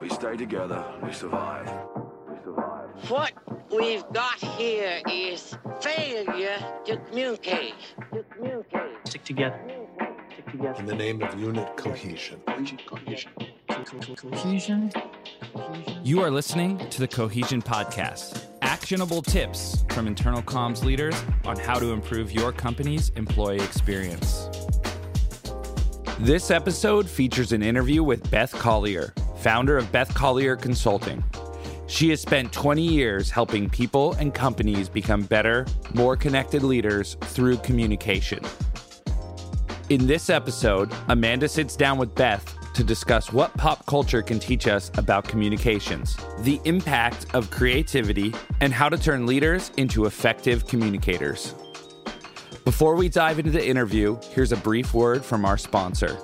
We stay together, we survive. We survive. What we've got here is failure to communicate. To communicate. Stick together. Stick together. in the name of unit cohesion. Cohesion. You are listening to the Cohesion Podcast actionable tips from internal comms leaders on how to improve your company's employee experience. This episode features an interview with Beth Collier, founder of Beth Collier Consulting. She has spent 20 years helping people and companies become better, more connected leaders through communication. In this episode, Amanda sits down with Beth to discuss what pop culture can teach us about communications, the impact of creativity, and how to turn leaders into effective communicators. Before we dive into the interview, here's a brief word from our sponsor.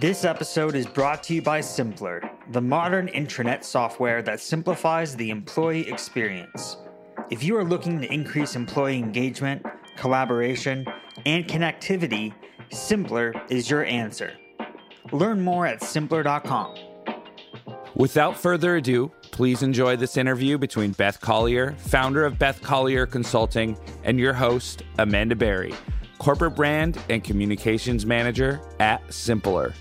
This episode is brought to you by Simpplr, the modern intranet software that simplifies the employee experience. If you are looking to increase employee engagement, collaboration, and connectivity, Simpplr is your answer. Learn more at simpplr.com. Without further ado, please enjoy this interview between Beth Collier, founder of Beth Collier Consulting, and your host, Amanda Berry, corporate brand and communications manager at Simpplr.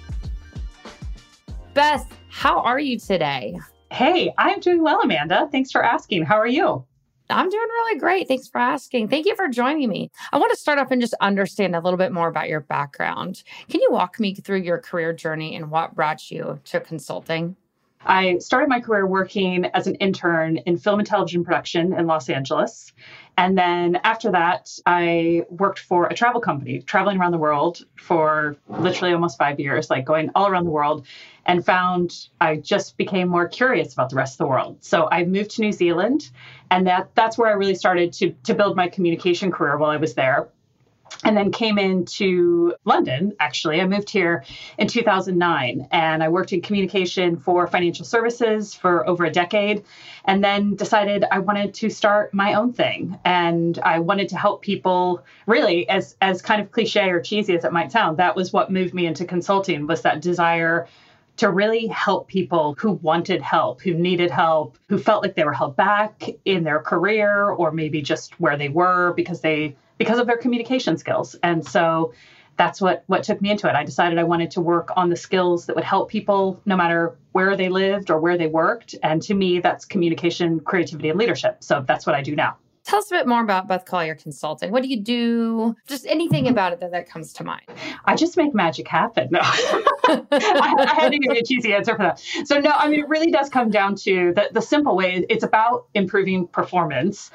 Beth, how are you today? Hey, I'm doing well, Amanda. Thanks for asking. How are you? I'm doing really great. Thanks for asking. Thank you for joining me. I want to start off and just understand a little bit more about your background. Can you walk me through your career journey and what brought you to consulting? I started my career working as an intern in film and television production in Los Angeles. And then after that, I worked for a travel company, traveling around the world for literally almost five years, like going all around the world, and found I just became more curious about the rest of the world. So I moved to New Zealand, and that that's where I really started to to build my communication career while I was there and then came into London. Actually, I moved here in 2009 and I worked in communication for financial services for over a decade. And then decided I wanted to start my own thing. And I wanted to help people really, as, as kind of cliche or cheesy as it might sound, that was what moved me into consulting was that desire to really help people who wanted help, who needed help, who felt like they were held back in their career or maybe just where they were because they because of their communication skills. And so that's what what took me into it. I decided I wanted to work on the skills that would help people no matter where they lived or where they worked. And to me, that's communication, creativity, and leadership. So that's what I do now. Tell us a bit more about Beth Collier Consulting. What do you do? Just anything about it that, that comes to mind. I just make magic happen. No, I, I, had to give you a cheesy answer for that. So no, I mean, it really does come down to the, the simple way. It's about improving performance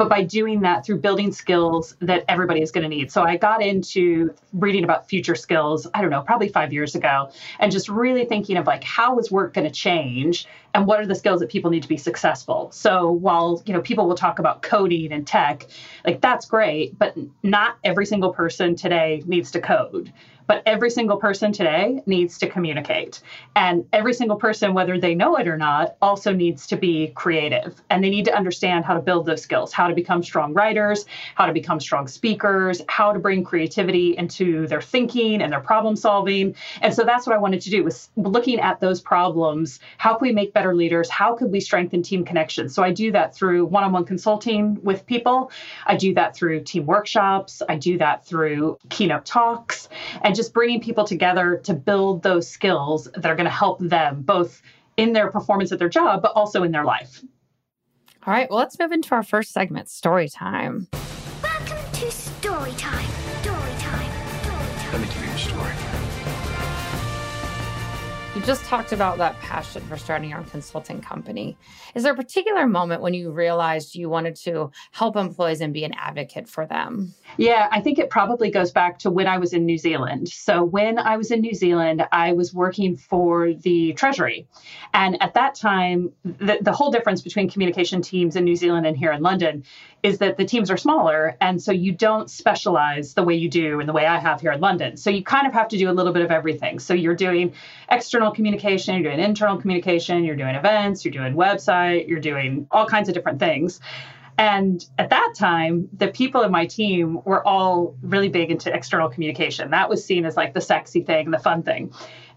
but by doing that through building skills that everybody is going to need. So I got into reading about future skills, I don't know, probably five years ago, and just really thinking of like, how is work going to change? And what are the skills that people need to be successful? So while, you know, people will talk about coding and tech, like that's great, but not every single person today needs to code. But every single person today needs to communicate. And every single person, whether they know it or not, also needs to be creative. And they need to understand how to build those skills, how to become strong writers, how to become strong speakers, how to bring creativity into their thinking and their problem solving. And so that's what I wanted to do was looking at those problems. How can we make better leaders? How could we strengthen team connections? So I do that through one-on-one consulting with people. I do that through team workshops. I do that through keynote talks and just bringing people together to build those skills that are going to help them both in their performance at their job, but also in their life. All right, well, let's move into our first segment, story time. Welcome to story time. Story time. Story time. Let me tell you a story. You just talked about that passion for starting your own consulting company. Is there a particular moment when you realized you wanted to help employees and be an advocate for them? Yeah, I think it probably goes back to when I was in New Zealand. So, when I was in New Zealand, I was working for the Treasury. And at that time, the, the whole difference between communication teams in New Zealand and here in London is that the teams are smaller. And so you don't specialize the way you do in the way I have here in London. So, you kind of have to do a little bit of everything. So, you're doing external communication, you're doing internal communication, you're doing events, you're doing website, you're doing all kinds of different things. And at that time, the people in my team were all really big into external communication. That was seen as like the sexy thing, the fun thing.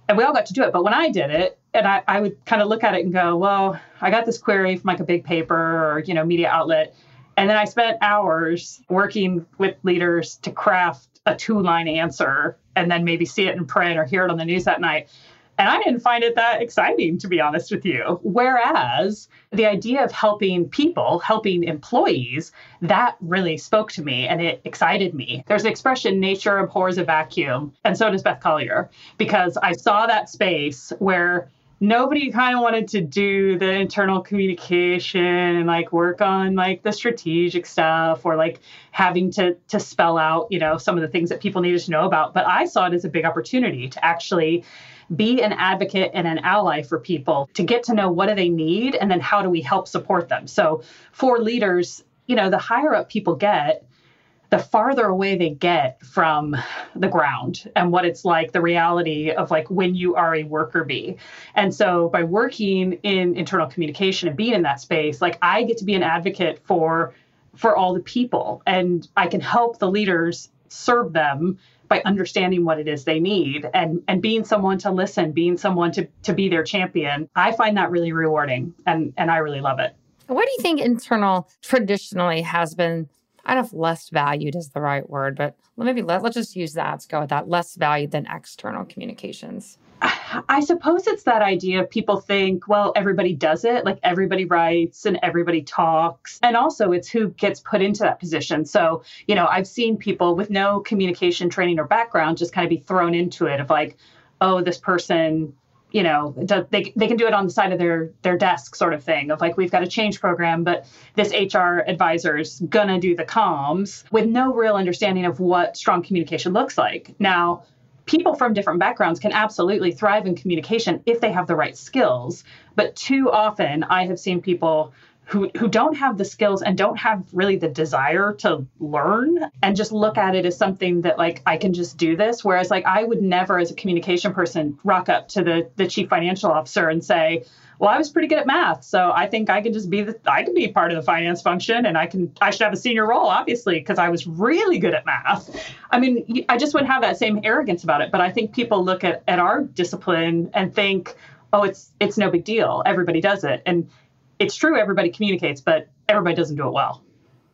and we all got to do it. But when I did it, and I, I would kind of look at it and go, well, I got this query from like a big paper or, you know, media outlet. And then I spent hours working with leaders to craft a two line answer and then maybe see it in print or hear it on the news that night. And I didn't find it that exciting, to be honest with you. Whereas the idea of helping people, helping employees, that really spoke to me and it excited me. There's an expression, nature abhors a vacuum. And so does Beth Collier, because I saw that space where nobody kind of wanted to do the internal communication and like work on like the strategic stuff or like having to to spell out you know some of the things that people needed to know about. But i saw it as a big opportunity to actually be an advocate and an ally for people to get to know what do they need and then how do we help support them. So for leaders you know the higher up people get the farther away they get from the ground and what it's like the reality of like when you are a worker bee and so by working in internal communication and being in that space like i get to be an advocate for for all the people and i can help the leaders serve them by understanding what it is they need and and being someone to listen being someone to to be their champion i find that really rewarding and and i really love it What do you think internal traditionally has been? I don't know if less valued is the right word, but maybe let, let's just use that. Let's go with that. Less valued than external communications. I suppose it's that idea of people think, well, everybody does it, like everybody writes and everybody talks. And also, it's who gets put into that position. So, you know, I've seen people with no communication training or background just kind of be thrown into it of like, oh, this person you know they, they can do it on the side of their their desk sort of thing of like we've got a change program but this hr advisor is gonna do the comms with no real understanding of what strong communication looks like. Now people from different backgrounds can absolutely thrive in communication if they have the right skills but too often i have seen people who who don't have the skills and don't have really the desire to learn and just look at it as something that like I can just do this. Whereas like I would never as a communication person rock up to the the chief financial officer and say well I was pretty good at math so I think I can just be the I can be part of the finance function and I can I should have a senior role obviously because I was really good at math. I mean I just wouldn't have that same arrogance about it but I think people look at at our discipline and think oh it's it's no big deal. Everybody does it. And it's true everybody communicates, but everybody doesn't do it well.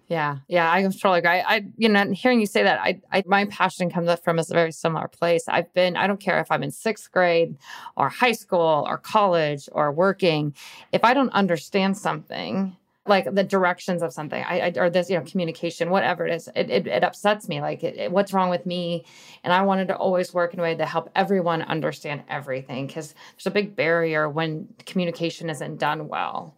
Yeah, yeah, I totally agree. I, I, you know, hearing you say that, I, I, my passion comes up from a very similar place. I've been, I don't care if I'm in sixth grade or high school or college or working, if I don't understand something, like the directions of something, I, I or this, you know, communication, whatever it is, it, it, it upsets me. Like, it, it, what's wrong with me? And I wanted to always work in a way to help everyone understand everything because there's a big barrier when communication isn't done well.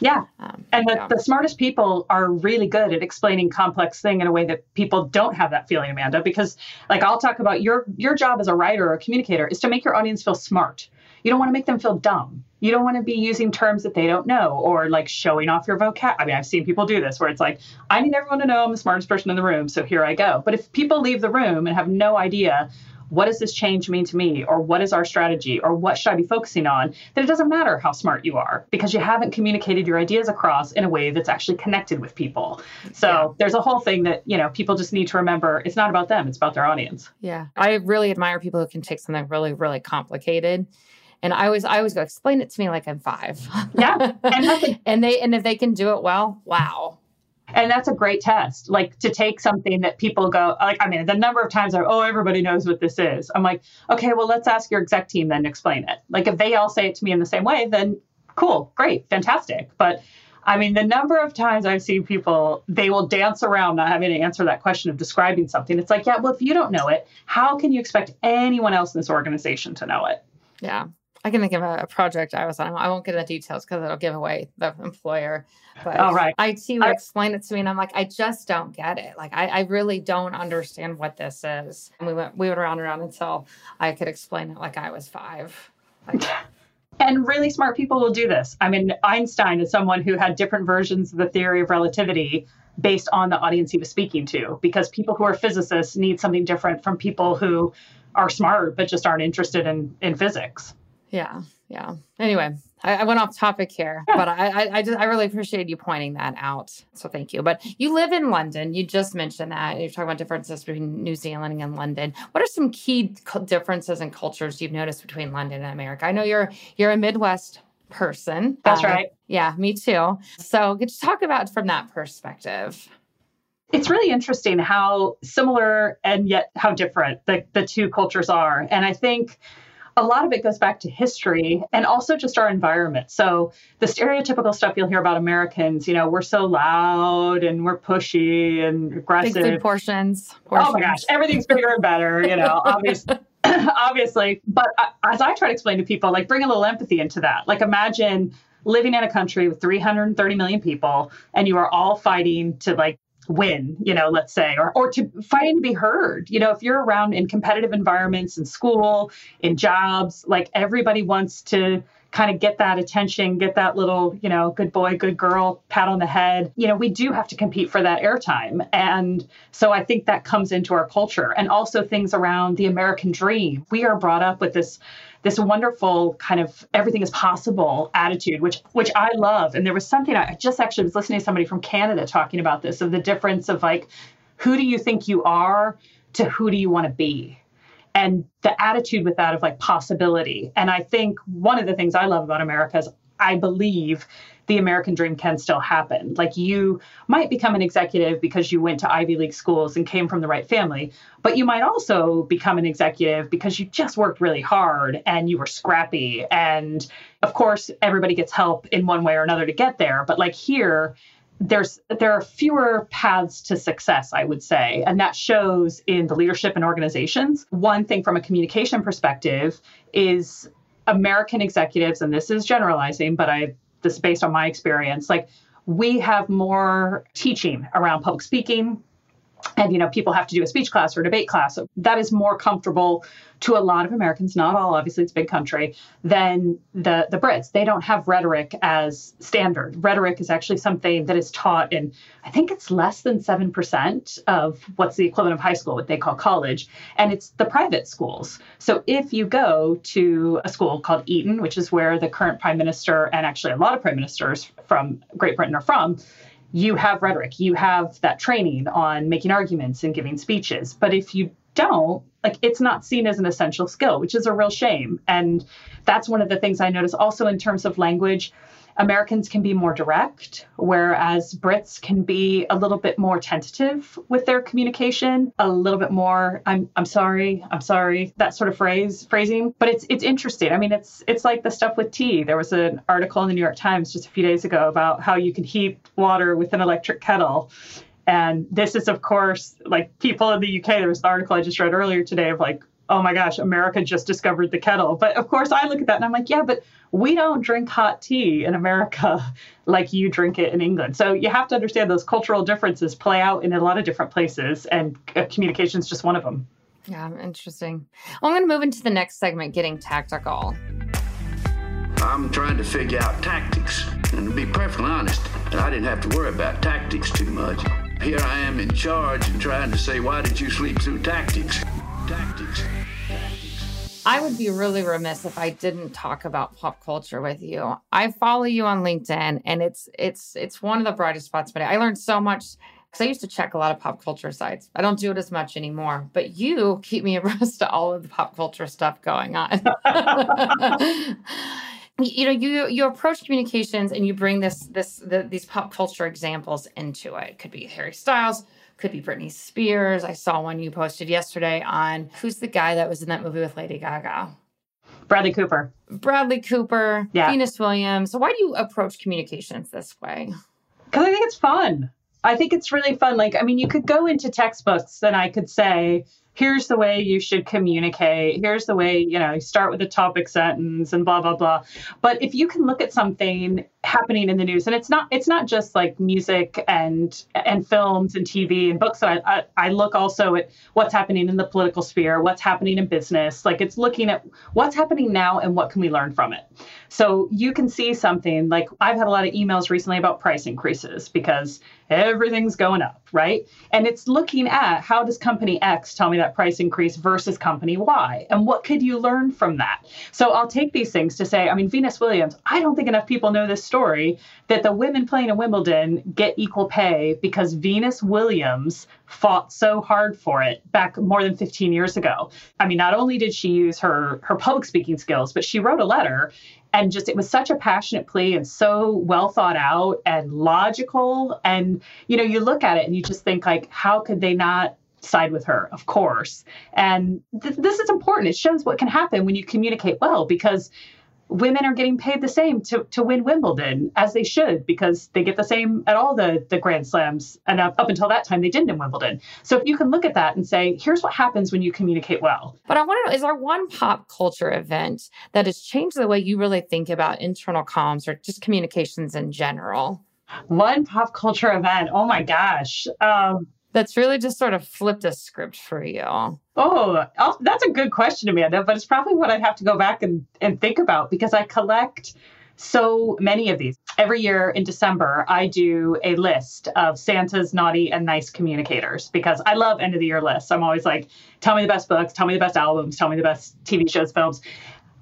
Yeah. Um, and the, yeah. the smartest people are really good at explaining complex thing in a way that people don't have that feeling, Amanda, because like I'll talk about your your job as a writer or a communicator is to make your audience feel smart. You don't want to make them feel dumb. You don't want to be using terms that they don't know or like showing off your vocab. I mean, I've seen people do this where it's like, I need everyone to know I'm the smartest person in the room, so here I go. But if people leave the room and have no idea what does this change mean to me? Or what is our strategy? Or what should i be focusing on? Then it doesn't matter how smart you are because you haven't communicated your ideas across in a way that's actually connected with people. So yeah. there's a whole thing that you know people just need to remember it's not about them it's about their audience. Yeah. I really admire people who can take something really really complicated. And I always, I always go explain it to me like I'm five. Yeah, and, and they, and if they can do it well, wow, and that's a great test, like to take something that people go, like, I mean, the number of times are, oh, everybody knows what this is. I'm like, okay, well, let's ask your exec team then to explain it. Like, if they all say it to me in the same way, then cool, great, fantastic. But I mean, the number of times I've seen people, they will dance around not having to answer that question of describing something. It's like, yeah, well, if you don't know it, how can you expect anyone else in this organization to know it? Yeah. I can think of a, a project I was on. I won't get into details because it'll give away the employer. But oh, right. IT would explain it to me, and I'm like, I just don't get it. Like, I, I really don't understand what this is. And we went, we went around and around until I could explain it like I was five. Like, and really smart people will do this. I mean, Einstein is someone who had different versions of the theory of relativity based on the audience he was speaking to, because people who are physicists need something different from people who are smart but just aren't interested in in physics. Yeah. Yeah. Anyway, I, I went off topic here, but I, I, I just I really appreciate you pointing that out. So thank you. But you live in London. You just mentioned that you're talking about differences between New Zealand and London. What are some key differences in cultures you've noticed between London and America? I know you're you're a Midwest person. That's Uh, right. Yeah, me too. So could you talk about from that perspective? It's really interesting how similar and yet how different the, the two cultures are. And I think a lot of it goes back to history and also just our environment. So the stereotypical stuff you'll hear about Americans, you know, we're so loud and we're pushy and aggressive. Big portions. Oh my gosh, everything's bigger and better, you know, obviously. obviously. But as I try to explain to people, like bring a little empathy into that. Like imagine living in a country with 330 million people and you are all fighting to like win, you know, let's say, or, or to fighting to be heard. You know, if you're around in competitive environments in school, in jobs, like everybody wants to kind of get that attention, get that little, you know, good boy, good girl pat on the head. You know, we do have to compete for that airtime. And so I think that comes into our culture and also things around the American dream. We are brought up with this this wonderful kind of everything is possible attitude which which I love and there was something I just actually was listening to somebody from Canada talking about this of the difference of like who do you think you are to who do you want to be and the attitude with that of like possibility. And I think one of the things I love about America is I believe the American dream can still happen. Like you might become an executive because you went to Ivy League schools and came from the right family, but you might also become an executive because you just worked really hard and you were scrappy. And of course, everybody gets help in one way or another to get there. But like here, there's there are fewer paths to success i would say and that shows in the leadership and organizations one thing from a communication perspective is american executives and this is generalizing but i this based on my experience. Like we have more teaching around public speaking and you know people have to do a speech class or a debate class. So that is more comfortable to a lot of americans not all obviously it's a big country than the the brits. They don't have rhetoric as standard. Rhetoric is actually something that is taught in i think it's less than 7% of what's the equivalent of high school what they call college and it's the private schools. So if you go to a school called eton which is where the current prime minister and actually a lot of prime ministers from great britain are from you have rhetoric, you have that training on making arguments and giving speeches. But if you don't, like it's not seen as an essential skill, which is a real shame. And that's one of the things I notice also in terms of language. Americans can be more direct, whereas Brits can be a little bit more tentative with their communication, a little bit more I'm I'm sorry, I'm sorry, that sort of phrase phrasing. But it's it's interesting. I mean, it's it's like the stuff with tea. There was an article in the New York Times just a few days ago about how you can heat water with an electric kettle. And this is, of course, like people in the UK. There was an article I just read earlier today of like, oh my gosh, America just discovered the kettle. But of course, I look at that and I'm like, yeah, but we don't drink hot tea in America like you drink it in England. So you have to understand those cultural differences play out in a lot of different places, and uh, communication is just one of them. Yeah, interesting. Well, I'm going to move into the next segment, getting tactical. I'm trying to figure out tactics. And to be perfectly honest, I didn't have to worry about tactics too much. Here I am in charge and trying to say, why did you sleep through tactics? Tactics. I would be really remiss if I didn't talk about pop culture with you. I follow you on LinkedIn, and it's it's it's one of the brightest spots. But I learned so much because I used to check a lot of pop culture sites. I don't do it as much anymore, but you keep me abreast of all of the pop culture stuff going on. you know, you you approach communications and you bring this this the, these pop culture examples into it. Could be Harry Styles, could be Britney Spears. I saw one you posted yesterday on who's the guy that was in that movie with Lady Gaga. Bradley Cooper. Bradley Cooper, Yeah. Venus Williams. So why do you approach communications this way? Because I think it's fun. I think it's really fun. Like, I mean, you could go into textbooks and I could say, here's the way you should communicate. Here's the way, you know, start with a topic sentence and blah, blah, blah. But if you can look at something happening in the news and it's not it's not just like music and and films and tv and books I, I, I look also at what's happening in the political sphere what's happening in business like it's looking at what's happening now and what can we learn from it so you can see something like i've had a lot of emails recently about price increases because everything's going up right and it's looking at how does company x tell me that price increase versus company y and what could you learn from that so i'll take these things to say i mean venus williams i don't think enough people know this story that the women playing in Wimbledon get equal pay because Venus Williams fought so hard for it back more than 15 years ago. I mean, not only did she use her her public speaking skills, but she wrote a letter and just it was such a passionate plea and so well thought out and logical and you know, you look at it and you just think like how could they not side with her, of course. And th- this is important. It shows what can happen when you communicate well because women are getting paid the same to, to win Wimbledon as they should because they get the same at all the, the Grand Slams. And up, up until that time, they didn't in Wimbledon. So if you can look at that and say, here's what happens when you communicate well. But I want to know is there one pop culture event that has changed the way you really think about internal comms or just communications in general? One pop culture event. Oh my gosh. Um, that's really just sort of flipped a script for you? Oh, oh, that's a good question, Amanda, but it's probably what I'd have to go back and, and think about because I collect so many of these. Every year in December, I do a list of Santa's naughty and nice communicators because I love end of the year lists. I'm always like, tell me the best books, tell me the best albums, tell me the best TV shows, films.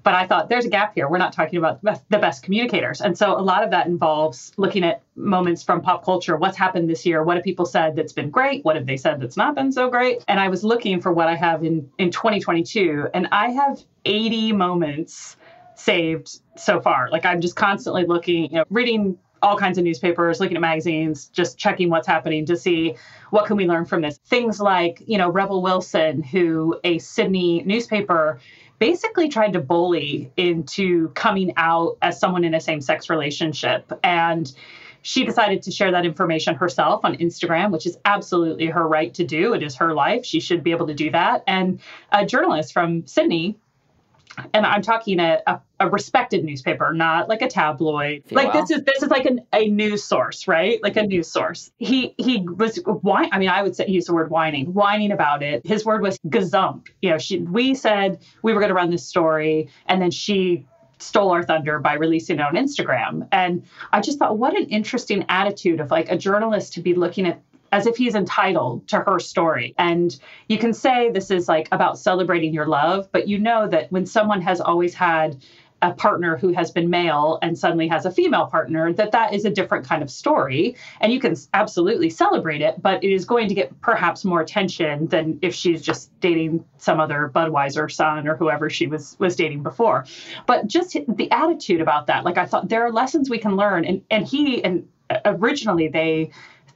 But I thought there's a gap here. We're not talking about the best communicators. And so a lot of that involves looking at moments from pop culture. What's happened this year? What have people said that's been great? What have they said that's not been so great? And I was looking for what I have in, in 2022, and I have 80 moments saved so far. Like I'm just constantly looking, you know, reading all kinds of newspapers, looking at magazines, just checking what's happening to see what can we learn from this. Things like, you know, Rebel Wilson, who a Sydney newspaper basically tried to bully into coming out as someone in a same sex relationship. And she decided to share that information herself on Instagram, which is absolutely her right to do. It is her life. She should be able to do that. And a journalist from Sydney and I'm talking a, a, a, respected newspaper, not like a tabloid. Like this is this is like an, a news source, right? Like a news source. He he was whine. I mean, I would say use the word whining, whining about it. His word was gazump. You know, she we said we were going to run this story, and then she stole our thunder by releasing it on Instagram. And I just thought, what an interesting attitude of like a journalist to be looking at as if he's entitled to her story. And you can say this is like about celebrating your love, but you know that when someone has always had a partner who has been male and suddenly has a female partner that that is a different kind of story. And you can absolutely celebrate it but it is going to get perhaps more attention than if she's just dating some other budweiser son or whoever she was was dating before. But just the attitude about that like i thought there are lessons we can learn. And and he and uh, originally they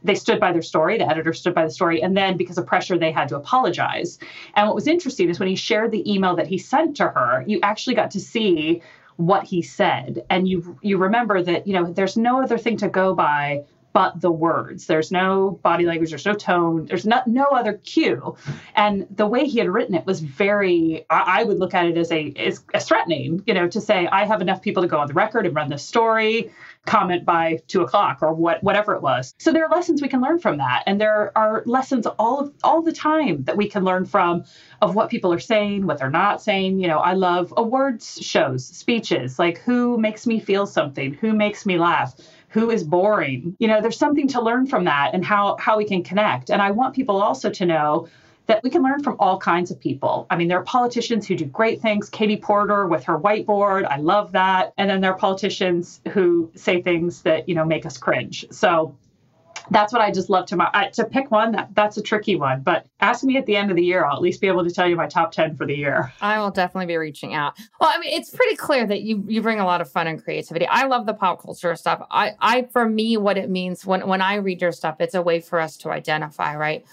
they stood by their story. The editor stood by the story. And then because of pressure, they had to apologize. And what was interesting is when he shared the email that he sent to her, you actually got to see what he said. And you you remember that, you know, there's no other thing to go by but the words. There's no body language, there's no tone, there's not no other cue. And the way he had written it was very I, I would look at it as a as, as threatening, you know, to say I have enough people to go on the record and run this story comment by two o'clock or what whatever it was. So there are lessons we can learn from that, and there are lessons all of, all the time that we can learn from of what people are saying, what they're not saying. You know, I love awards shows, speeches, like who makes me feel something, who makes me laugh who is boring you know there's something to learn from that and how how we can connect and i want people also to know that we can learn from all kinds of people. I mean, there are politicians who do great things. Katie Porter with her whiteboard, I love that. And then there are politicians who say things that, you know, make us cringe. So that's what I just love to my I, to pick one. That that's a tricky one, but ask me at the end of the year. I'll at least be able to tell you my top ten for the year. I will definitely be reaching out. Well, I mean, it's pretty clear that you you bring a lot of fun and creativity. I love the pop culture stuff. I I for me, what it means when when I read your stuff, it's a way for us to identify right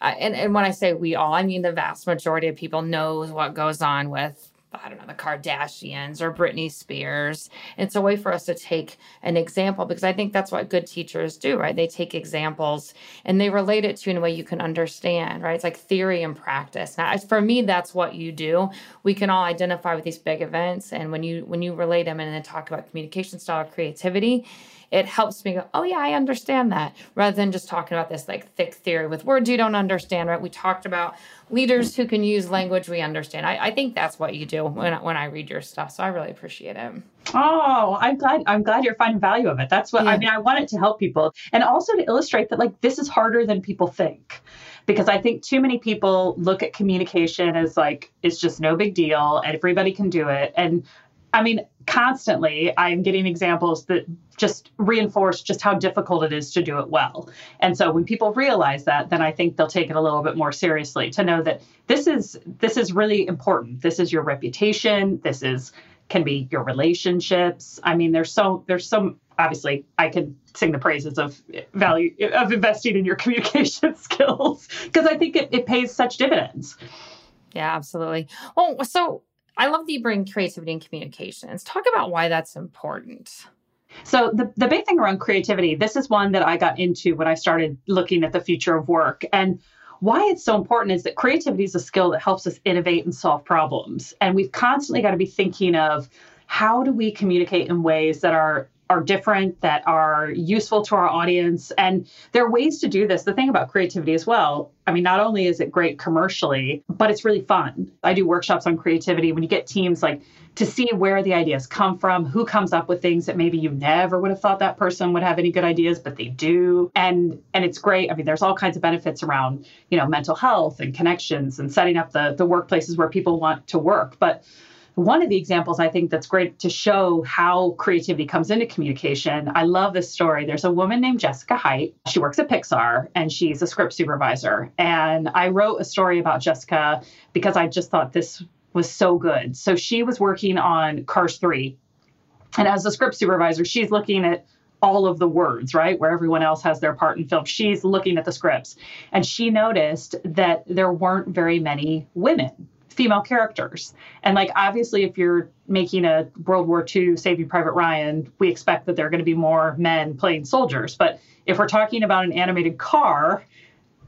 and, and when I say we all, I mean the vast majority of people knows what goes on with I don't know, the Kardashians or Britney Spears. It's a way for us to take an example because I think that's what good teachers do, right? They take examples and they relate it to in a way you can understand, right? It's like theory and practice. Now, for me, that's what you do. We can all identify with these big events, and when you when you relate them and then talk about communication style, creativity, it helps me go, oh yeah, I understand that, rather than just talking about this like thick theory with words you don't understand, right? We talked about leaders who can use language we understand. I, I think that's what you do when, when I read your stuff. So I really appreciate it. Oh, I'm glad I'm glad you're finding value of it. That's what yeah. I mean. I want it to help people and also to illustrate that like this is harder than people think because I think too many people look at communication as like it's just no big deal and everybody can do it. And I mean, constantly I'm getting examples that just reinforce just how difficult it is to do it well. And so when people realize that, then I think they'll take it a little bit more seriously to know that this is this is really important. This is your reputation. This is can be your relationships. I mean, there's so there's some obviously I can sing the praises of value of investing in your communication skills because I think it, it pays such dividends. Yeah, absolutely. Well, so I love that you bring creativity and communications. Talk about why that's important. So the, the big thing around creativity, this is one that I got into when I started looking at the future of work. And why it's so important is that creativity is a skill that helps us innovate and solve problems. And we've constantly got to be thinking of how do we communicate in ways that are are different, that are useful to our audience. And there are ways to do this. The thing about creativity as well, I mean, not only is it great commercially, but it's really fun. I do workshops on creativity when you get teams like to see where the ideas come from, who comes up with things that maybe you never would have thought that person would have any good ideas, but they do. And and it's great. I mean, there's all kinds of benefits around, you know, mental health and connections and setting up the the workplaces where people want to work. But one of the examples I think that's great to show how creativity comes into communication. I love this story. There's a woman named Jessica Heidt. She works at Pixar and she's a script supervisor. And I wrote a story about Jessica because I just thought this was so good. So she was working on Cars 3. And as a script supervisor, she's looking at all of the words, right? Where everyone else has their part in film. She's looking at the scripts. And she noticed that there weren't very many women female characters. And like obviously if you're making a World War II Saving Private Ryan, we expect that there are going to be more men playing soldiers. But if we're talking about an animated car,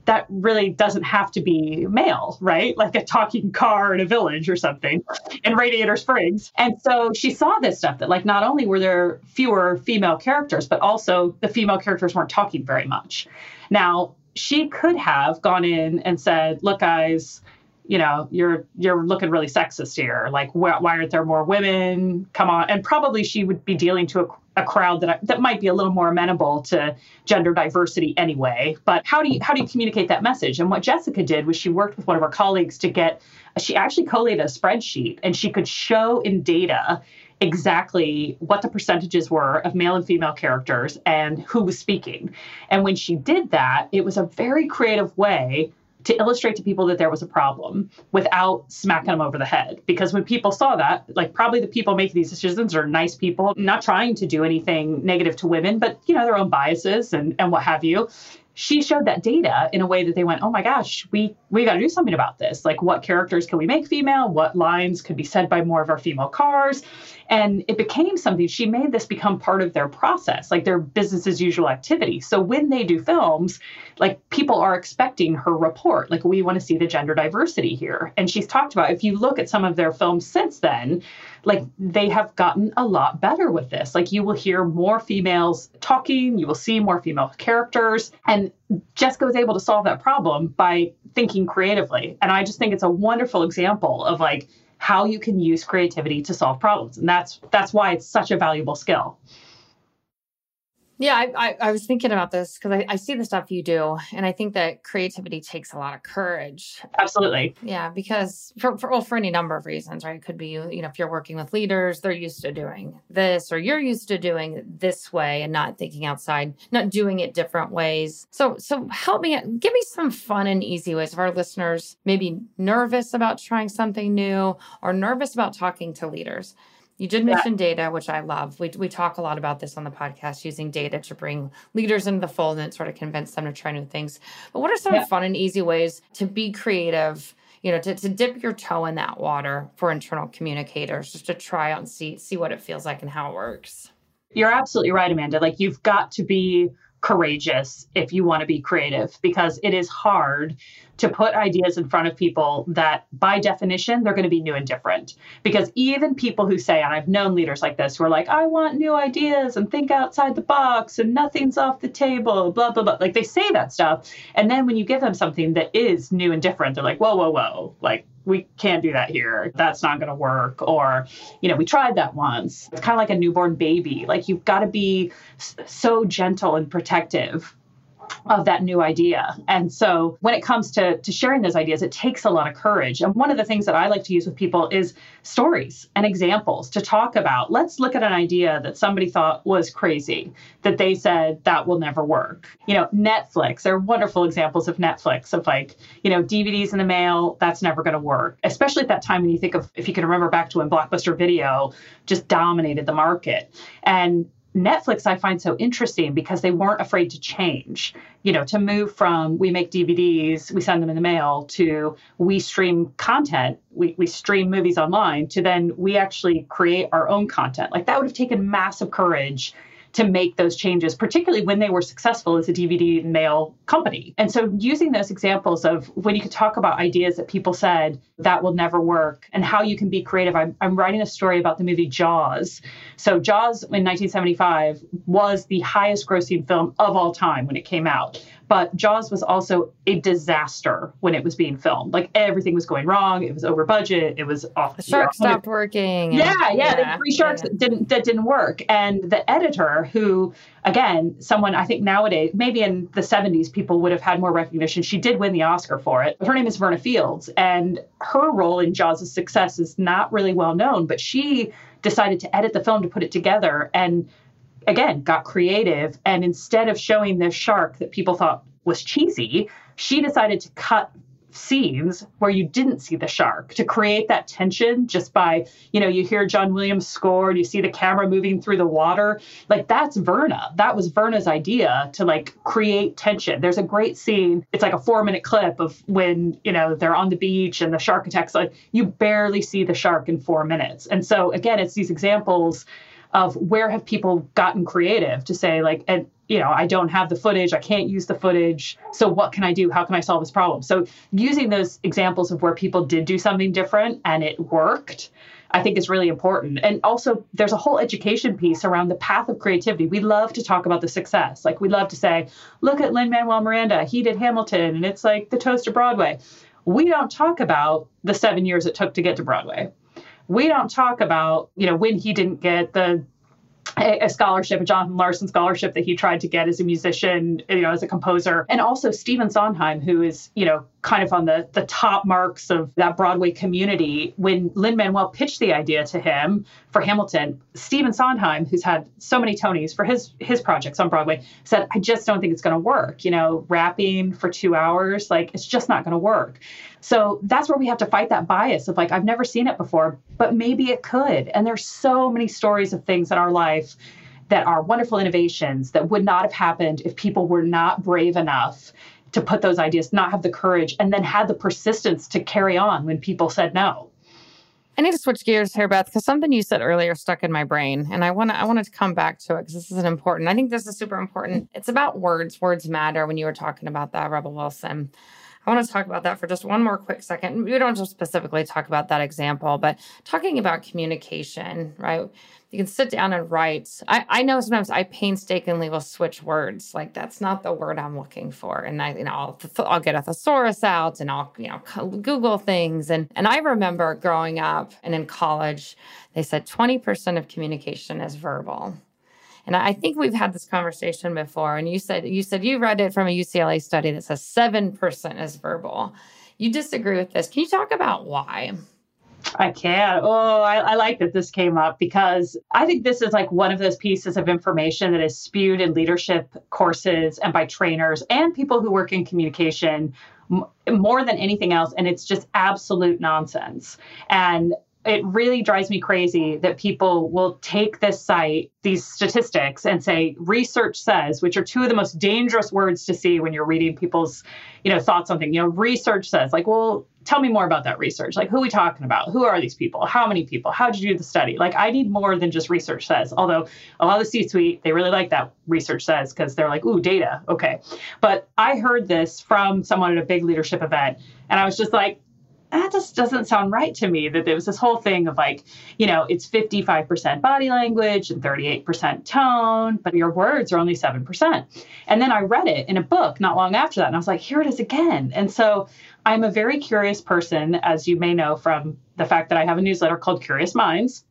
that really doesn't have to be male, right? Like a talking car in a village or something in Radiator Springs. And so she saw this stuff that, like, not only were there fewer female characters, but also the female characters weren't talking very much. Now, she could have gone in and said, Look, guys, you know you're you're looking really sexist here. Like wh- why aren't there more women? Come on. And probably she would be dealing to a, a crowd that that might be a little more amenable to gender diversity anyway. But how do you how do you communicate that message? And what jessica did was she worked with one of her colleagues to get she actually collated a spreadsheet and she could show in data exactly what the percentages were of male and female characters and who was speaking. And when she did that it was a very creative way to illustrate to people that there was a problem without smacking them over the head. Because when people saw that, like probably the people making these decisions are nice people, not trying to do anything negative to women, but you know, their own biases and, and what have you she showed that data in a way that they went, oh my gosh, we we got to do something about this. Like, what characters can we make female? What lines could be said by more of our female cars? And it became something. She made this become part of their process, like their business as usual activity. So when they do films, like people are expecting her report. Like, we want to see the gender diversity here. And she's talked about if you look at some of their films since then, like they have gotten a lot better with this. Like you will hear more females talking, you will see more female characters. And Jessica was able to solve that problem by thinking creatively. And I just think it's a wonderful example of like how you can use creativity to solve problems. And that's that's why it's such a valuable skill. Yeah, I, I, I, was thinking about this because I, I see the stuff you do, and I think that creativity takes a lot of courage. Absolutely. Yeah, because for, for well, for any number of reasons, right? It could be you know if you're working with leaders, they're used to doing this, or you're used to doing this way and not thinking outside, not doing it different ways. So so help me, give me some fun and easy ways of our listeners maybe nervous about trying something new or nervous about talking to leaders you did mention yeah. data, which I love. We, we talk a lot about this on the podcast, using data to bring leaders into the fold and sort of convince them to try new things. But what are some yeah. fun and easy ways to be creative? you know, to, to dip your toe in that water for internal communicators, just to try out and see see what it feels like and how it works. You're absolutely right, Amanda. Like you've got to be courageous if you want to be creative because it is hard to put ideas in front of people that by definition they're going to be new and different. Because even people who say and I've known leaders like this who are like I want new ideas and think outside the box and nothing's off the table blah blah blah. Like they say that stuff and then when you give them something that is new and different they're like whoa whoa whoa like we can't do that here. That's not going to work. Or, you know, we tried that once. It's kind of like a newborn baby. Like you've got to be so gentle and protective of that new idea. And so when it comes to, to sharing those ideas, it takes a lot of courage. And one of the things that I like to use with people is stories and examples to talk about. Let's look at an idea that somebody thought was crazy, that they said that will never work. You know, Netflix, there are wonderful examples of Netflix of like, you know, DVDs in the mail, that's never going to work. Especially at that time when you think of, if you can remember back to when Blockbuster Video just dominated the market. And Netflix I find so interesting because they weren't afraid to change. You know, to move from we make DVDs, we send them in the mail to we stream content, we, we stream movies online to then we actually create our own content. Like that would have taken massive courage to make those changes, particularly when they were successful as a DVD mail company. And so, using those examples of when you could talk about ideas that people said that will never work and how you can be creative. I'm, I'm writing a story about the movie Jaws. So, Jaws in 1975 was the highest grossing film of all time when it came out. But Jaws was also a disaster when it was being filmed. Like everything was going wrong. It was over budget. It was off. The shark you know, stopped working. Yeah, yeah, yeah. The three sharks yeah. that didn't that didn't work. And the editor, who again, someone I think nowadays, maybe in the 70s, people would have had more recognition. She did win the Oscar for it. Her name is Verna Fields, and her role in Jaws' success is not really well known, but she decided to edit the film to put it together and again got creative and instead of showing this shark that people thought was cheesy she decided to cut scenes where you didn't see the shark to create that tension just by you know you hear john williams score and you see the camera moving through the water. Like that's verna. That was verna's idea to like create tension. There's a great scene. It's like a four minute clip of when you know they're on the beach and the shark attacks. Like you barely see the shark in four minutes. And so again it's these examples of where have people gotten creative to say like and you know i don't have the footage i can't use the footage so what can i do? How can i solve this problem? So using those examples of where people did do something different and it worked i think is really important. And also there's a whole education piece around the path of creativity. We love to talk about the success. Like we love to say look at lin manuel miranda. He did hamilton and it's like the toast of broadway. We don't talk about the seven years it took to get to broadway we don't talk about, you know, when he didn't get the a, scholarship, a Jonathan Larson scholarship that he tried to get as a musician, you know, as a composer, and also Stephen Sondheim, who is, you know, kind of on the the top marks of that Broadway community. When Lin Manuel pitched the idea to him for Hamilton, Stephen Sondheim, who's had so many Tonys for his his projects on Broadway, said, "I just don't think it's going to work. You know, rapping for two hours, like it's just not going to work." So that's where we have to fight that bias of like, I've never seen it before, but maybe it could. And there's so many stories of things in our life that are wonderful innovations that would not have happened if people were not brave enough to put those ideas, not have the courage, and then had the persistence to carry on when people said no. I need to switch gears here, Beth, because something you said earlier stuck in my brain, and I want to I wanted to come back to it because this is an important. I think this is super important. It's about words. Words matter. When you were talking about that, Rebel Wilson, I want to talk about that for just one more quick second. We don't just specifically talk about that example, but talking about communication, right? You can sit down and write. I, I know sometimes I painstakingly will switch words. Like that's not the word I'm looking for, and I, you know, I'll, I'll get a thesaurus out and I'll, you know, Google things. And and I remember growing up and in college, they said 20% of communication is verbal. And I think we've had this conversation before. And you said you said you read it from a UCLA study that says seven percent is verbal. You disagree with this. Can you talk about why? I can. Oh, I, I, like that this came up because I think this is like one of those pieces of information that is spewed in leadership courses and by trainers and people who work in communication more than anything else. And it's just absolute nonsense. And it really drives me crazy that people will take this site, these statistics, and say research says, which are two of the most dangerous words to see when you're reading people's, you know, thoughts on things. You know, research says, like, well, tell me more about that research. Like, who are we talking about? Who are these people? How many people? How did you do the study? Like, I need more than just research says. Although a lot of the C suite, they really like that research says because they're like, ooh, data. Okay. But I heard this from someone at a big leadership event, and I was just like, that just doesn't sound right to me that there was this whole thing of like, you know, it's 55% body language and 38% tone, but your words are only 7%. And then I read it in a book not long after that. And I was like, here it is again. And so I'm a very curious person, as you may know from the fact that I have a newsletter called Curious Minds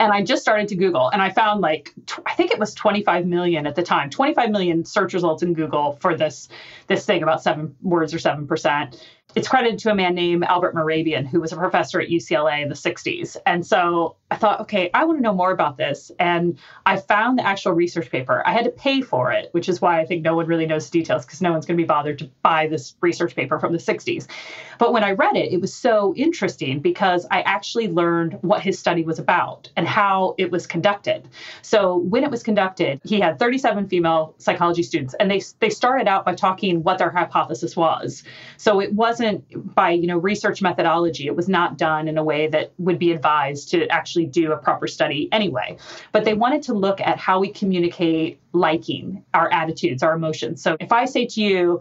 and I just started to Google and I found like tw- I think it was 25 million at the time, 25 million search results in Google for this this thing about seven words or seven percent it's credited to a man named Albert Mehrabian, who was a professor at UCLA in the 60s. And so I thought, okay, I want to know more about this. And I found the actual research paper. I had to pay for it, which is why I think no one really knows the details because no one's going to be bothered to buy this research paper from the 60s. But when I read it, it was so interesting because I actually learned what his study was about and how it was conducted. So when it was conducted, he had 37 female psychology students, and they they started out by talking what their hypothesis was. So it wasn't by you know research methodology. It was not done in a way that would be advised to actually do a proper study anyway. But they wanted to look at how we communicate liking, our attitudes, our emotions. So if I say to you,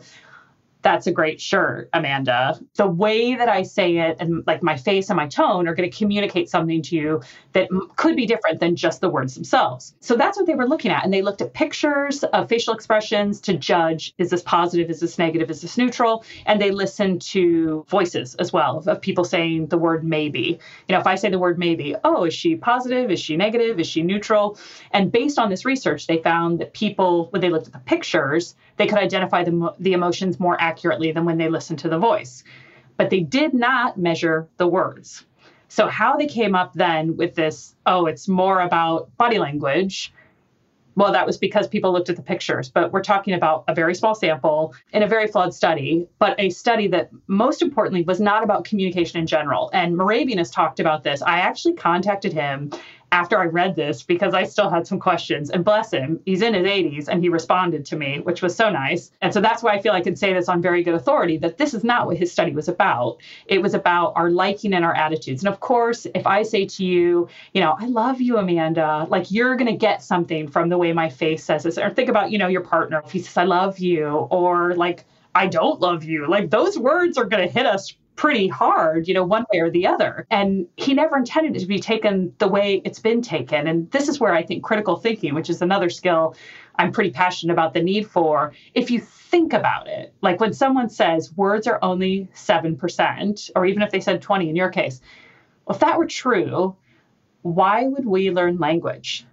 that's a great shirt, Amanda. The way that I say it and like my face and my tone are going to communicate something to you that could be different than just the words themselves. So that's what they were looking at. And they looked at pictures of facial expressions to judge is this positive, is this negative, is this neutral? And they listened to voices as well of people saying the word maybe. You know, if I say the word maybe, oh, is she positive? Is she negative? Is she neutral? And based on this research, they found that people, when they looked at the pictures, they could identify the, the emotions more accurately than when they listened to the voice. But they did not measure the words. So, how they came up then with this, oh, it's more about body language, well, that was because people looked at the pictures, but we're talking about a very small sample in a very flawed study, but a study that most importantly was not about communication in general. And Mehrabian has talked about this. I actually contacted him after I read this because I still had some questions. And bless him, he's in his 80s and he responded to me, which was so nice. And so that's why I feel I can say this on very good authority that this is not what his study was about. It was about our liking and our attitudes. And of course, if I say to you, you know, I love you, Amanda, like you're going to get something from the way my face says this. Or think about, you know, your partner. If he says, I love you, or like, I don't love you, like those words are going to hit us pretty hard, you know, one way or the other. And he never intended it to be taken the way it's been taken. And this is where I think critical thinking, which is another skill I'm pretty passionate about the need for, if you think about it, like when someone says words are only 7%, or even if they said 20 in your case, well, if that were true, why would we learn language?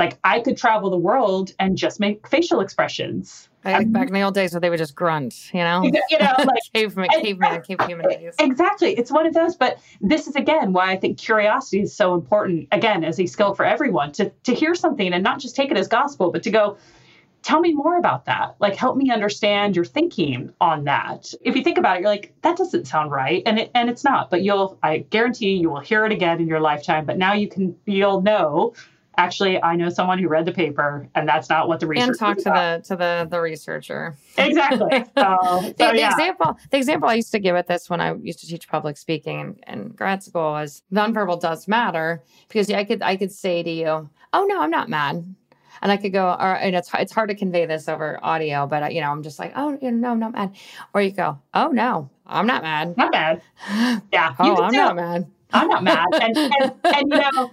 Like I could travel the world and just make facial expressions. Like um, back in the old days where they would just grunt, you know? You know, like caveman, caveman, caveman days. Exactly. It's one of those, but this is again why I think curiosity is so important, again, as a skill for everyone, to to hear something and not just take it as gospel, but to go, tell me more about that. Like help me understand your thinking on that. If you think about it, you're like, that doesn't sound right. And it and it's not, but you'll I guarantee you, you will hear it again in your lifetime. But now you can you'll know actually I know someone who read the paper and that's not what the research and talk to about. the to the the researcher. Exactly. So, the, so the yeah. example the example I used to give at this when I used to teach public speaking in, in grad school was nonverbal does matter because I could I could say to you, oh no, I'm not mad. And I could go, or and it's it's hard to convey this over audio, but you know, I'm just like, oh you know, no, I'm not mad. Or you go, oh no, I'm not mad. Not bad. Yeah. Oh, I'm not mad. I'm not mad. And, and, and, you know,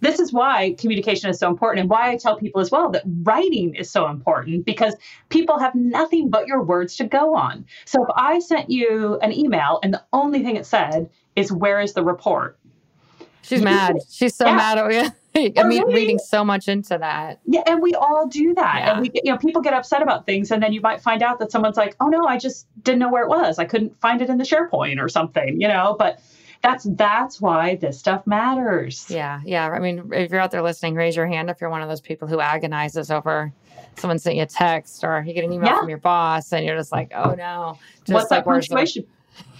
this is why communication is so important and why I tell people as well that writing is so important because people have nothing but your words to go on. So if I sent you an email and the only thing it said is, Where is the report? She's mad. She's so Yeah. mad at me. I mean, really- reading so much into that. Yeah, and we all do that. Yeah. And we, you know, people get upset about things, and then you might find out that someone's like, "Oh no, I just didn't know where it was. I couldn't find it in the SharePoint or something," you know. But that's that's why this stuff matters. Yeah, yeah. I mean, if you're out there listening, raise your hand if you're one of those people who agonizes over someone sent you a text or you get an email Yeah. from your boss and you're just like, oh no. Just What's like that where's the-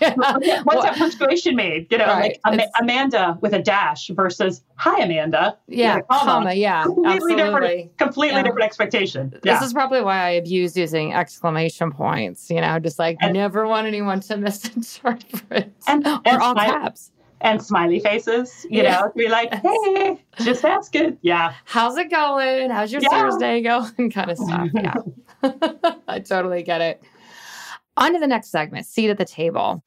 What's that punctuation made? You know, Right. like It's- Amanda with a dash versus hi Amanda. Yeah, comma. comma, yeah, completely absolutely. different, completely Yeah. different expectation. This is probably why I abuse using exclamation points, you know, just like And- never want anyone to misinterpret. And- or and all caps. and smiley faces, you Yeah. know, be like, hey, just ask it. Yeah. How's it going? How's your Yeah. Thursday going? kind of stuff. Yeah. I totally get it. On to the next segment seat at the table.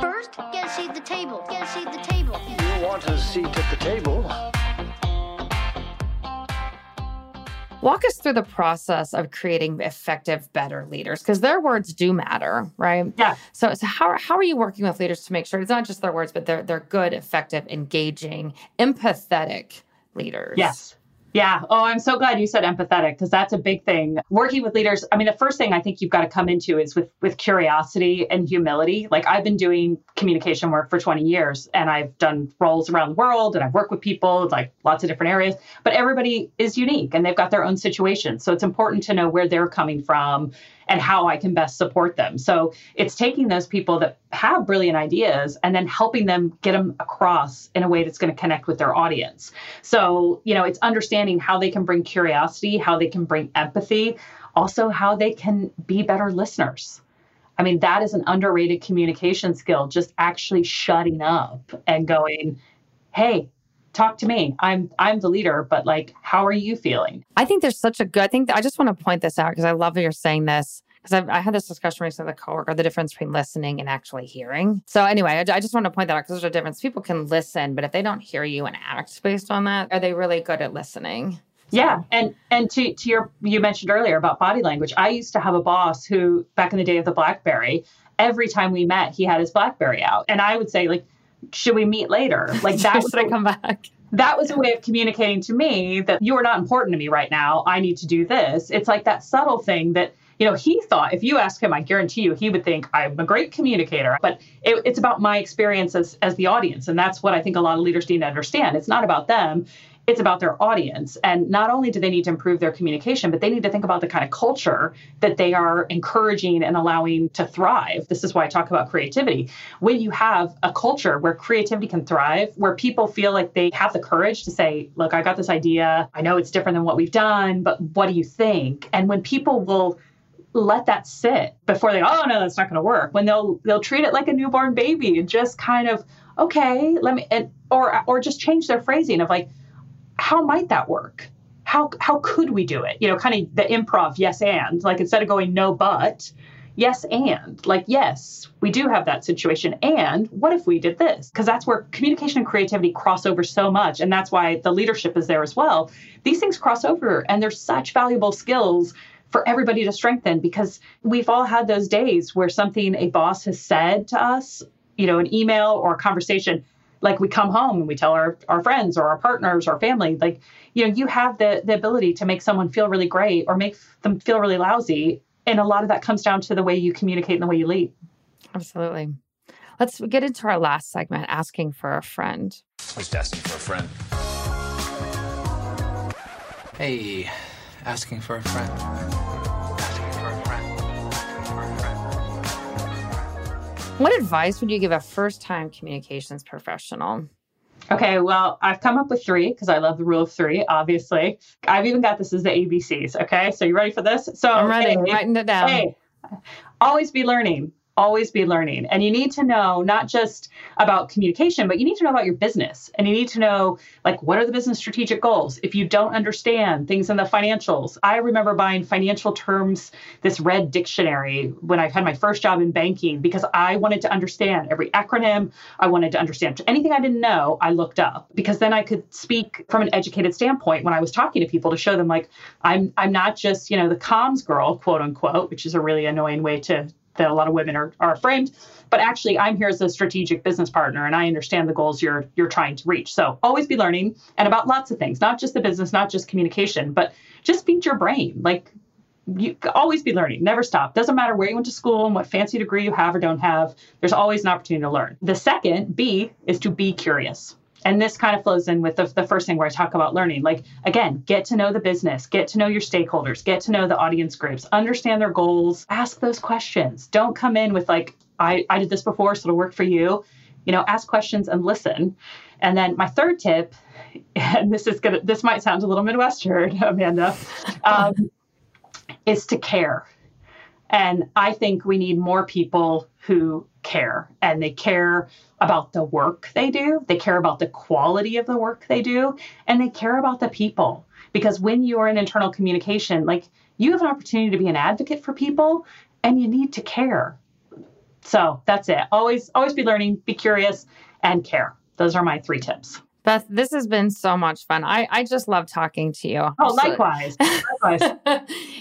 First, get a seat at the table. Get a seat at the table. You want a seat at the table? Walk us through the process of creating effective, better leaders because their words do matter, right? Yeah. So, so how, how are you working with leaders to make sure it's not just their words, but they're, they're good, effective, engaging, empathetic leaders? Yes. Yeah. Oh, I'm so glad you said empathetic because that's a big thing. Working with leaders, I mean, the first thing I think you've got to come into is with with curiosity and humility. Like I've been doing communication work for 20 years and I've done roles around the world and I've worked with people like lots of different areas, but everybody is unique and they've got their own situation. So it's important to know where they're coming from and how I can best support them. So it's taking those people that have brilliant ideas and then helping them get them across in a way that's going to connect with their audience. So, you know, it's understanding how they can bring curiosity, how they can bring empathy, also how they can be better listeners. I mean, that is an underrated communication skill, just actually shutting up and going, hey, talk to me. I'm I'm the leader, but like how are you feeling? I think there's such a good. I think I just want to point this out because I love that you're saying this because I had this discussion recently with a coworker the difference between listening and actually hearing. So anyway, I, I just want to point that out because there's a difference. People can listen, but if they don't hear you and act based on that, are they really good at listening? Yeah, and and to to your you mentioned earlier about body language. I used to have a boss who back in the day of the BlackBerry, every time we met, he had his BlackBerry out, and I would say like, "Should we meet later?" Like that Should I come back? that was a way of communicating to me that you are not important to me right now. I need to do this. It's like that subtle thing that you know he thought if you ask him, I guarantee you he would think I'm a great communicator. But it, it's about my experience as as the audience, and that's what I think a lot of leaders need to understand. It's not about them. It's about their audience. And not only do they need to improve their communication, but they need to think about the kind of culture that they are encouraging and allowing to thrive. This is why I talk about creativity. When you have a culture where creativity can thrive, where people feel like they have the courage to say, Look, I got this idea. I know it's different than what we've done, but what do you think? And when people will let that sit before they oh no that's not going to work when they'll they'll treat it like a newborn baby and just kind of okay let me and or or just change their phrasing of like how might that work? How how could we do it? You know kind of the improv yes and like instead of going no but yes and like yes we do have that situation and what if we did this? Because that's where communication and creativity cross over so much and that's why the leadership is there as well. These things cross over and they're such valuable skills for everybody to strengthen because we've all had those days where something a boss has said to us you know an email or a conversation like we come home and we tell our, our friends or our partners or family like you know you have the the ability to make someone feel really great or make them feel really lousy and a lot of that comes down to the way you communicate and the way you lead Absolutely. Let's get into our last segment asking for a friend. Just asking for a friend. Hey, asking for a friend. What advice would you give a first time communications professional? Okay, well, I've come up with three because I love the rule of three, obviously. I've even got this as the ABCs. Okay, so you ready for this? So I'm ready. A, Writing it down. A, always be learning. Always be learning. And you need to know not just about communication, but you need to know about your business. And you need to know, like, what are the business strategic goals? If you don't understand things in the financials, I remember buying financial terms, this red dictionary when I had my first job in banking because I wanted to understand every acronym. I wanted to understand anything I didn't know, I looked up because then I could speak from an educated standpoint when I was talking to people to show them, like, I'm, I'm not just, you know, the comms girl, quote unquote, which is a really annoying way to that a lot of women are, are framed but actually i'm here as a strategic business partner and i understand the goals you're you're trying to reach. So always be learning and about lots of things not just the business not just communication but just feed your brain. Like you always be learning never stop. Doesn't matter where you went to school and what fancy degree you have or don't have there's always an opportunity to learn. The second b is to be curious and this kind of flows in with the, the first thing where I talk about learning. Like, again, get to know the business, get to know your stakeholders, get to know the audience groups, understand their goals, ask those questions. Don't come in with like I, I did this before, so it'll work for you. You know, ask questions and listen. And then my third tip, and this is gonna this might sound a little Midwestern, Amanda, um, is to care. And I think we need more people who care and they care about the work they do, they care about the quality of the work they do, and they care about the people. Because when you're in internal communication, like you have an opportunity to be an advocate for people and you need to care. So that's it. Always, always be learning, be curious, and care. Those are my three tips. Beth, this has been so much fun. I, I just love talking to you. Oh, likewise. likewise.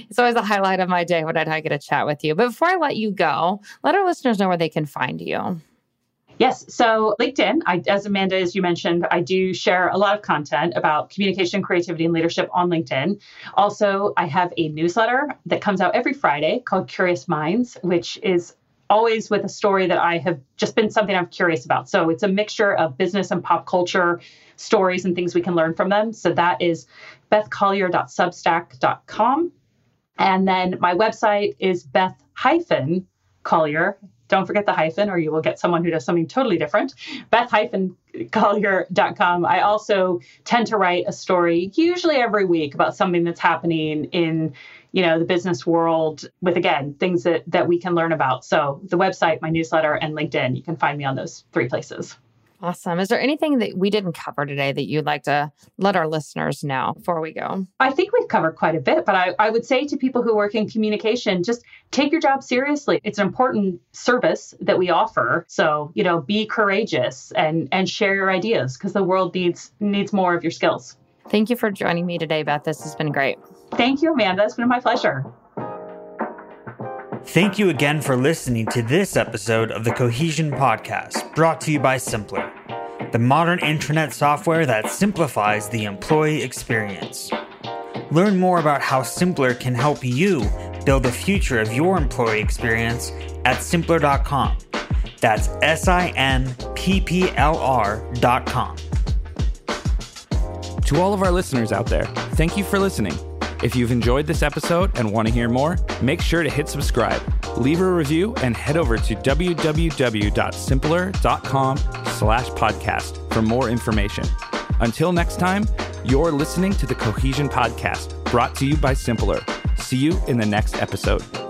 it's always a highlight of my day when I get a chat with you. But before I let you go, let our listeners know where they can find you. Yes. So LinkedIn, I, as Amanda, as you mentioned, I do share a lot of content about communication, creativity, and leadership on LinkedIn. Also, I have a newsletter that comes out every Friday called Curious Minds, which is always with a story that I have just been something I'm curious about. So it's a mixture of business and pop culture stories and things we can learn from them. So that is bethcollier.substack.com. And then my website is beth collier don't forget the hyphen, or you will get someone who does something totally different. Beth hyphen collier.com. I also tend to write a story, usually every week, about something that's happening in you know the business world with again things that that we can learn about so the website my newsletter and linkedin you can find me on those three places Awesome. Is there anything that we didn't cover today that you'd like to let our listeners know before we go? I think we've covered quite a bit, but I, I would say to people who work in communication, just take your job seriously. It's an important service that we offer. So, you know, be courageous and and share your ideas because the world needs needs more of your skills. Thank you for joining me today, Beth. This has been great. Thank you, Amanda. It's been my pleasure. Thank you again for listening to this episode of the Cohesion Podcast, brought to you by Simpplr, the modern intranet software that simplifies the employee experience. Learn more about how Simpplr can help you build the future of your employee experience at simpplr.com. That's S I M P P L R.com. To all of our listeners out there, thank you for listening. If you've enjoyed this episode and want to hear more, make sure to hit subscribe, leave a review, and head over to www.simpplr.com slash podcast for more information. Until next time, you're listening to the Cohesion Podcast, brought to you by Simpplr. See you in the next episode.